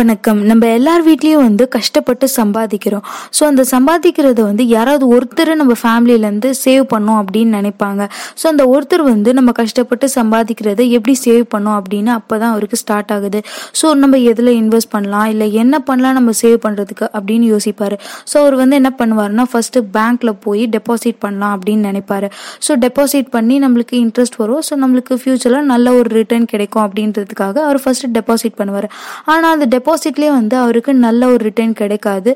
வணக்கம். நம்ம எல்லார் வீட்லயும் வந்து கஷ்டப்பட்டு சம்பாதிக்கிறோம். ஸோ அந்த சம்பாதிக்கிறத வந்து யாராவது ஒருத்தர் நம்ம ஃபேமிலியிலேருந்து சேவ் பண்ணோம் அப்படின்னு நினைப்பாங்க. ஸோ அந்த ஒருத்தர் வந்து நம்ம கஷ்டப்பட்டு சம்பாதிக்கிறத எப்படி சேவ் பண்ணோம் அப்படின்னு அப்போ தான் அவருக்கு ஸ்டார்ட் ஆகுது. ஸோ நம்ம எதில் இன்வெஸ்ட் பண்ணலாம்? இல்லை என்ன பண்ணலாம் நம்ம சேவ் பண்ணுறதுக்கு அப்படின்னு யோசிப்பார். ஸோ அவர் வந்து என்ன பண்ணுவார்னா ஃபர்ஸ்ட் பேங்க்ல போய் டெபாசிட் பண்ணலாம் அப்படின்னு நினைப்பாரு. ஸோ டெபாசிட் பண்ணி நம்மளுக்கு இன்ட்ரெஸ்ட் வரும். ஸோ நம்மளுக்கு ஃபியூச்சரில் நல்ல ஒரு ரிட்டர்ன் கிடைக்கும் அப்படின்றதுக்காக அவர் ஃபர்ஸ்ட் டெபாசிட் பண்ணுவார். ஆனால் அந்த டெபாசிட்லேயே வந்து அவருக்கு நல்ல ஒரு ரிட்டர்ன் கிடைக்காது.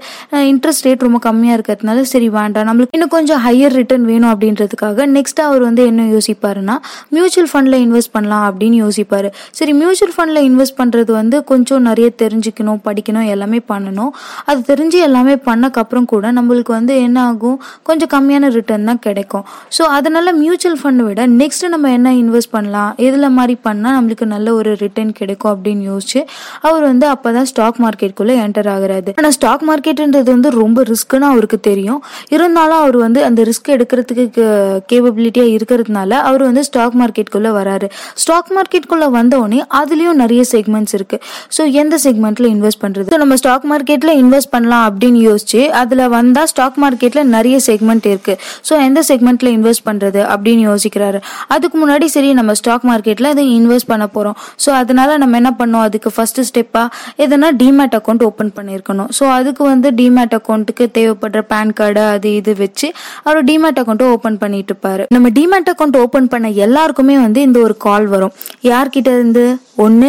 இன்ட்ரெஸ்ட் ரேட் ரொம்ப கம்மியாக இருக்கிறதுனால சரி வேண்டாம் நம்மளுக்கு இன்னும் கொஞ்சம் ஹையர் ரிட்டர்ன் வேணும் அப்படின்றதுக்காக நெக்ஸ்ட் அவர் வந்து என்ன யோசிப்பாருன்னா மியூச்சுவல் ஃபண்டில் இன்வெஸ்ட் பண்ணலாம் அப்படின்னு யோசிப்பாரு. சரி மியூச்சுவல் ஃபண்டில் இன்வெஸ்ட் பண்ணுறது வந்து கொஞ்சம் நிறைய தெரிஞ்சுக்கணும் படிக்கணும் எல்லாமே பண்ணணும். அது தெரிஞ்சு எல்லாமே பண்ணக்கப்புறம் கூட நம்மளுக்கு வந்து என்ன ஆகும்? கொஞ்சம் கம்மியான ரிட்டர்ன் தான் கிடைக்கும். ஸோ அதனால மியூச்சுவல் ஃபண்டை விட நெக்ஸ்ட் நம்ம என்ன இன்வெஸ்ட் பண்ணலாம்? எதில் மாதிரி பண்ணால் நம்மளுக்கு நல்ல ஒரு ரிட்டர்ன் கிடைக்கும் அப்படின்னு யோசிச்சு அவர் வந்து தான் ஸ்டாக் மார்க்கெட்டுக்குள்ள என்டர் ஆகிறாரு. ஆனால் ஸ்டாக் மார்க்கெட்ன்றது வந்து ரொம்ப ரிஸ்க்குன்னு அவருக்கு தெரியும். இருந்தாலும் அவர் வந்து அந்த ரிஸ்க் எடுக்கிறதுக்கு கேப்பபிலிட்டியா இருக்கிறதுனால அவர் வந்து ஸ்டாக் மார்க்கெட்டுக்குள்ள வராரு. ஸ்டாக் மார்க்கெட்டுக்குள்ள வந்தோடனே அதுலயும் நிறைய செக்மெண்ட்ஸ் இருக்கு. ஸோ எந்த செக்மெண்ட்ல இன்வெஸ்ட் பண்றது? நம்ம ஸ்டாக் மார்க்கெட்ல இன்வெஸ்ட் பண்ணலாம் அப்படின்னு யோசிச்சு அதுல வந்தா ஸ்டாக் மார்க்கெட்ல நிறைய செக்மெண்ட் இருக்கு. ஸோ எந்த செக்மெண்ட்ல இன்வெஸ்ட் பண்றது அப்படின்னு யோசிக்கிறாரு. அதுக்கு முன்னாடி சரி நம்ம ஸ்டாக் மார்க்கெட்ல அதை இன்வெஸ்ட் பண்ண போறோம். ஸோ அதனால நம்ம என்ன பண்ணோம்? அதுக்கு ஃபர்ஸ்ட் ஸ்டெப்பா எதுனா டிமேட் அக்கௌண்ட் ஓப்பன் பண்ணியிருக்கணும் ஸோ அதுக்கு வந்து டிமேட் அக்கௌண்ட்டுக்கு தேவைப்படுற பேன் கார்டு அது இது வச்சு அவர் டிமேட் அக்கௌண்ட்டை ஓப்பன் பண்ணிட்டு இருப்பாரு. நம்ம டிமேட் அக்கௌண்ட் ஓப்பன் பண்ண எல்லாருக்குமே வந்து இந்த ஒரு கால் வரும். யார்கிட்ட இருந்து? ஒன்று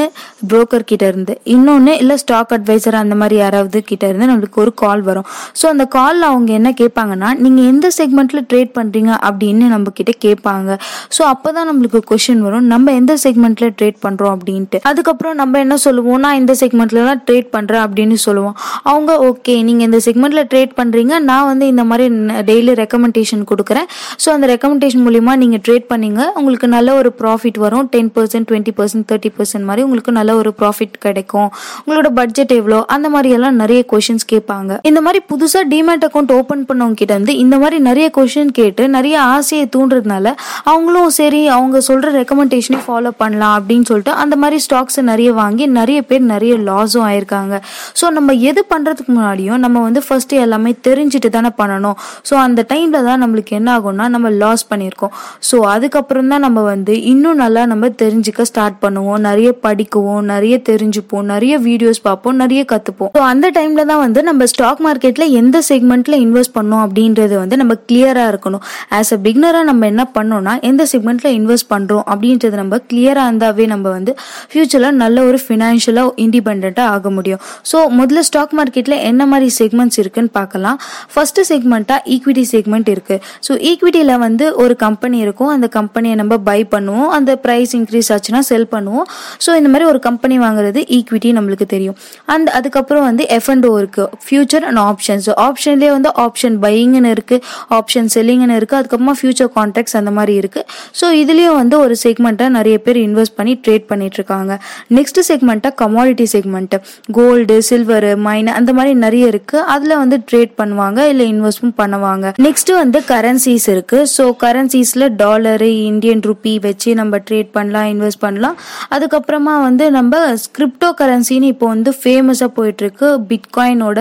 புரோக்கர் கிட்ட இருந்து. இன்னொன்று இல்லை ஸ்டாக் அட்வைசர் அந்த மாதிரி யாராவது கிட்ட இருந்து நம்மளுக்கு ஒரு கால் வரும். ஸோ அந்த காலில் அவங்க என்ன கேட்பாங்கன்னா நீங்கள் எந்த செக்மெண்ட்டில் ட்ரேட் பண்ணுறீங்க அப்படின்னு நம்ம கிட்ட கேட்பாங்க. ஸோ அப்போ தான் நம்மளுக்கு கொஷின் வரும். நம்ம எந்த செக்மெண்ட்டில் ட்ரேட் பண்ணுறோம் அப்படின்ட்டு. அதுக்கப்புறம் நம்ம என்ன சொல்லுவோம் நான் இந்த செக்மெண்ட்ல தான் ட்ரேட் பண்ணுறேன் அப்படின்னு சொல்லுவோம் அவங்க ஓகே நீங்கள் இந்த செக்மெண்ட்டில் ட்ரேட் பண்ணுறீங்க நான் வந்து இந்த மாதிரி டெய்லி ரெக்கமெண்டேஷன் கொடுக்குறேன். ஸோ அந்த ரெக்கமெண்டேஷன் மூலிமா நீங்கள் ட்ரேட் பண்ணீங்க உங்களுக்கு நல்ல ஒரு ப்ராஃபிட் வரும். Ten percent twenty percent thirty percent மாதிரி உங்களுக்கு நல்ல ஒரு ப்ராஃபிட் கிடைக்கும். உங்களோட பட்ஜெட் எவ்வளோ? அந்த மாதிரி எல்லாம் நிறைய கொஷின்ஸ் கேட்பாங்க. இந்த மாதிரி புதுசாக டிமேட் அக்கௌண்ட் ஓப்பன் பண்ணவங்க கிட்ட வந்து இந்த மாதிரி நிறைய கொஷின் கேட்டு நிறைய ஆசையை தூண்டுறதுனால அவங்களும் சரி அவங்க சொல்கிற ரெக்கமெண்டேஷனே ஃபாலோ பண்ணலாம் அப்படின்னு சொல்லிட்டு அந்த மாதிரி ஸ்டாக்ஸை நிறைய வாங்கி நிறைய பேர் நிறைய லாஸும் ஆயிருக்காங்க. ஸோ நம்ம எது பண்ணுறதுக்கு முன்னாடியும் நம்ம வந்து ஃபர்ஸ்ட் எல்லாமே தெரிஞ்சுட்டு தானே பண்ணணும். ஸோ அந்த டைமில் தான் நம்மளுக்கு என்ன ஆகும்னா நம்ம லாஸ் பண்ணியிருக்கோம். ஸோ அதுக்கப்புறம் தான் நம்ம வந்து இன்னும் நல்லா நம்ம தெரிஞ்சுக்க ஸ்டார்ட் பண்ணுவோம். நிறைய படிக்குவோம் நிறைய தெரிஞ்சுப்போம் நிறைய வீடியோஸ் பார்ப்போம் நிறைய கற்றுப்போம் ஸோ அந்த டைமில் தான் வந்து நம்ம ஸ்டாக் மார்க்கெட்டில் எந்த செக்மெண்ட்டில் இன்வெஸ்ட் பண்ணோம் அப்படின்றது வந்து நம்ம கிளியராக இருக்கணும். ஆஸ் அ பிகினராக நம்ம என்ன பண்ணோம்னா எந்த செக்மெண்ட்டில் இன்வெஸ்ட் பண்ணுறோம் அப்படின்றது நம்ம கிளியராக இருந்தாவே நம்ம வந்து ஃப்யூச்சரில் நல்ல ஒரு ஃபினான்ஷியலாக இண்டிபெண்ட்டாக ஆக முடியும். ஸோ முதல்ல ஸ்டாக் மார்க்கெட்ல என்ன மாதிரி செக்மெண்ட்ஸ் இருக்குன்னு பார்க்கலாம். ஃபர்ஸ்ட் செக்மெண்ட்டா ஈக்விட்டி செக்மெண்ட் இருக்கு. ஸோ ஈக்விட்டியில வந்து ஒரு கம்பெனி இருக்கும். அந்த கம்பெனியை நம்ம பை பண்ணுவோம். அந்த ப்ரைஸ் இன்க்ரீஸ் ஆச்சுன்னா செல் பண்ணுவோம். ஸோ இந்த மாதிரி ஒரு கம்பெனி வாங்குறது ஈக்விட்டி நம்மளுக்கு தெரியும். அந்த அதுக்கப்புறம் வந்து எஃப்என்டோ இருக்கு. ஃபியூச்சர் அண்ட் ஆப்ஷன்ஸ் ஆப்ஷன்லேயே வந்து ஆப்ஷன் பையிங்னு இருக்கு. ஆப்ஷன் செல்லிங்னு இருக்கு. அதுக்கப்புறமா ஃபியூச்சர் கான்ட்ராக்ட்ஸ் அந்த மாதிரி இருக்கு. ஸோ இதுலயும் வந்து ஒரு செக்மெண்ட்டை நிறைய பேர் இன்வெஸ்ட் பண்ணி ட்ரேட் பண்ணிட்டு இருக்காங்க. Next செக்மெண்ட்டா commodity segment gold silver mine அந்த மாதிரி நிறைய இருக்கு. அதுல வந்து ட்ரேட் பண்ணுவாங்க இல்ல இன்வெஸ்ட்மெண்ட் பண்ணுவாங்க. நெக்ஸ்ட் வந்து கரன்சிஸ் இருக்கு. ஸோ கரன்சிஸ்ல டாலரு இந்தியன் ருபி வச்சு நம்ம ட்ரேட் பண்ணலாம் இன்வெஸ்ட் பண்ணலாம். அதுக்கப்புறமா வந்து நம்ம கிரிப்டோ கரன்சின்னு இப்போ வந்து ஃபேமஸாக போயிட்டு இருக்கு பிட்காயினோட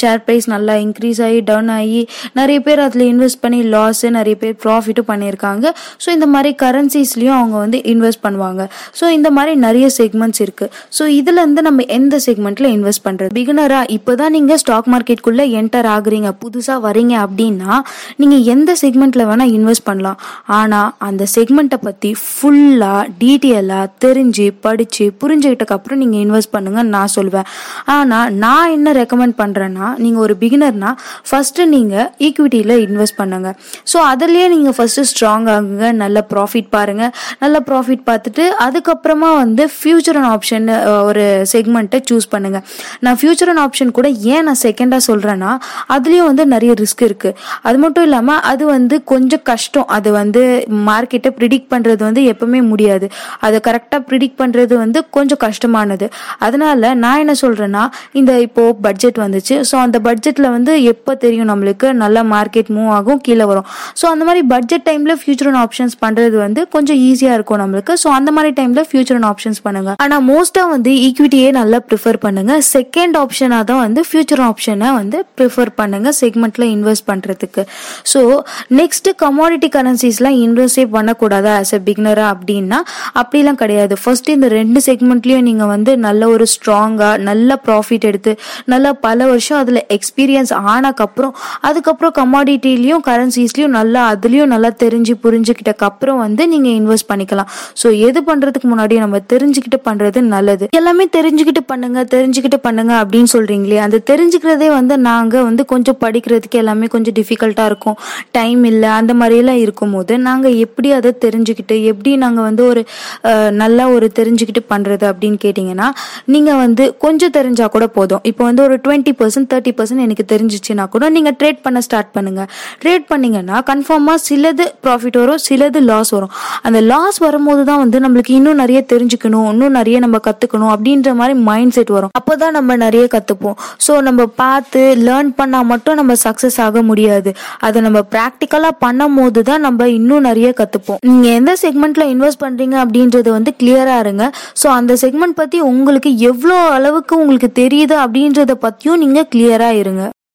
ஷேர் ப்ரைஸ் நல்லா இன்க்ரீஸ் ஆகி டவுன் ஆகி நிறைய பேர் அதில் இன்வெஸ்ட் பண்ணி லாஸ் நிறைய பேர் ப்ராஃபிட்டும் பண்ணியிருக்காங்க. ஸோ இந்த மாதிரி கரன்சிஸ்லயும் அவங்க வந்து இன்வெஸ்ட் பண்ணுவாங்க. ஸோ இந்த மாதிரி நிறைய செக்மெண்ட்ஸ் இருக்கு. ஸோ இதுல இருந்து நம்ம எந்த செக்மெண்ட்ல இன்வெஸ்ட் பண்றது. பிகினரா இப்பதான் நீங்க ஸ்டாக் மார்க்கெட்குள்ள என்டர் ஆகுறீங்க புதுசா வரீங்க அப்படின்னா நீங்க எந்த செக்மெண்ட்ல வேணா இன்வெஸ்ட் பண்ணலாம். ஆனா அந்த செக்மெண்ட்டை பத்தி ஃபுல்லா டீட்டெயிலா தெரிஞ்சு படிச்சு புரிஞ்சுக்கிட்டக்கு அப்புறம் நீங்க இன்வெஸ்ட் பண்ணுங்கன்னு நான் சொல்லுவேன் ஆனா நான் என்ன ரெக்கமெண்ட் பண்றேன்னா நீங்க ஒரு பிகினர்னா ஃபர்ஸ்ட் நீங்க ஈக்விட்டியில இன்வெஸ்ட் பண்ணுங்க. ஸோ அதுலயே நீங்க ஃபர்ஸ்ட் ஸ்ட்ராங் ஆகுங்க நல்ல ப்ராஃபிட் பாருங்க. நல்ல ப்ராஃபிட் பார்த்துட்டு அதுக்கப்புறமா வந்து ஃபியூச்சர் அண்ட் ஆப்ஷன் ஒரு செக்மெண்ட் செக்மெண்ட்டை சூஸ் பண்ணுங்க. நான் ஃபியூச்சர் அண்ட் ஆப்ஷன் கூட ஏன் நான் செகண்டாக சொல்கிறேன்னா அதுலேயும் வந்து நிறைய ரிஸ்க் இருக்கு. அது மட்டும் இல்லாமல் அது வந்து கொஞ்சம் கஷ்டம். அது வந்து மார்க்கெட்டை ப்ரிடிக்ட் பண்ணுறது வந்து எப்பவுமே முடியாது. அதை கரெக்டாக ப்ரிடிக்ட் பண்ணுறது வந்து கொஞ்சம் கஷ்டமானது. அதனால நான் என்ன சொல்கிறேன்னா இந்த இப்போ பட்ஜெட் வந்துச்சு. ஸோ அந்த பட்ஜெட்டில் வந்து எப்போ தெரியும் நம்மளுக்கு? நல்ல மார்க்கெட் மூவ் ஆகும் கீழே வரும். ஸோ அந்த மாதிரி பட்ஜெட் டைமில் ஃபியூச்சர் அண்ட் ஆப்ஷன்ஸ் பண்ணுறது வந்து கொஞ்சம் ஈஸியாக இருக்கும் நம்மளுக்கு. ஸோ அந்த மாதிரி டைமில் ஃபியூச்சர் அண்ட் ஆப்ஷன்ஸ் பண்ணுங்கள் ஆனால் மோஸ்ட்டாக வந்து ஈக்விட்டியே நல்லா நல்லா ப்ரிஃபர் பண்ணுங்கள் செகண்ட் ஆப்ஷனாக தான் வந்து ஃபியூச்சர் ஆப்ஷனை வந்து ப்ரிஃபர் பண்ணுங்கள் செக்மெண்ட்டில் இன்வெஸ்ட் பண்ணுறதுக்கு ஸோ நெக்ஸ்ட்டு கமாடிட்டி கரன்சிஸ்லாம் இன்வெஸ்டே பண்ணக்கூடாதா ஆஸ் எ பிகினரா அப்படின்னா? அப்படிலாம் கிடையாது. ஃபர்ஸ்ட் இந்த ரெண்டு செக்மெண்ட்லேயும் நீங்கள் வந்து நல்ல ஒரு ஸ்ட்ராங்காக நல்ல ப்ராஃபிட் எடுத்து நல்லா பல வருஷம் அதில் எக்ஸ்பீரியன்ஸ் ஆனக்கப்புறம் அதுக்கப்புறம் கமாடிட்டிலையும் கரன்சிஸ்லையும் நல்லா அதுலேயும் நல்லா தெரிஞ்சு புரிஞ்சுக்கிட்டக்கு அப்புறம் வந்து நீங்கள் இன்வெஸ்ட் பண்ணிக்கலாம். ஸோ எது பண்ணுறதுக்கு முன்னாடி நம்ம தெரிஞ்சுக்கிட்டு பண்ணுறது நல்லது. எல்லாமே தெரிஞ்சுக்கிட்டு பண்ணுங்க தெரிஞ்சுக்கிட்டு பண்ணுங்க அப்படின்னு சொல்றீங்களே அந்த தெரிஞ்சுக்கிறதே வந்து நாங்க வந்து கொஞ்சம் படிக்கிறதுக்கு எல்லாமே கொஞ்சம் டிஃபிகல்ட்டா இருக்கும். டைம் இல்லை அந்த மாதிரியெல்லாம் இருக்கும்போது நாங்க எப்படி அதை தெரிஞ்சுக்கிட்டு எப்படி நாங்க வந்து ஒரு நல்லா ஒரு தெரிஞ்சுக்கிட்டு பண்றது அப்படின்னு கேட்டிங்கன்னா நீங்க வந்து கொஞ்சம் தெரிஞ்சா கூட போதும். இப்போ வந்து ஒரு டுவெண்ட்டி பர்சன்ட் தேர்ட்டி பர்சன்ட் எனக்கு தெரிஞ்சிச்சுன்னா கூட நீங்க ட்ரேட் பண்ண ஸ்டார்ட் பண்ணுங்க. ட்ரேட் பண்ணீங்கன்னா கன்ஃபார்மா சிலது ப்ராஃபிட் வரும் சிலது லாஸ் வரும். அந்த லாஸ் வரும்போது தான் வந்து நம்மளுக்கு இன்னும் நிறைய தெரிஞ்சுக்கணும் இன்னும் நிறைய நம்ம கத்துக்கணும் அப்படின்ற மாதிரி மைண்ட் செட் வரும். அப்போதான் நம்ம நிறைய கத்துப்போம். ஸோ நம்ம பார்த்து லேர்ன் பண்ணா மட்டும் நம்ம சக்சஸ் ஆக முடியாது. அதை நம்ம ப்ராக்டிக்கலா பண்ணும் போது தான் நம்ம இன்னும் நிறைய கத்துப்போம். நீங்க எந்த செக்மெண்ட்ல இன்வெஸ்ட் பண்றீங்க அப்படின்றது வந்து கிளியரா இருங்க. ஸோ அந்த செக்மெண்ட் பத்தி உங்களுக்கு எவ்வளோ அளவுக்கு உங்களுக்கு தெரியுது அப்படின்றத பத்தியும் நீங்க கிளியரா இருங்க.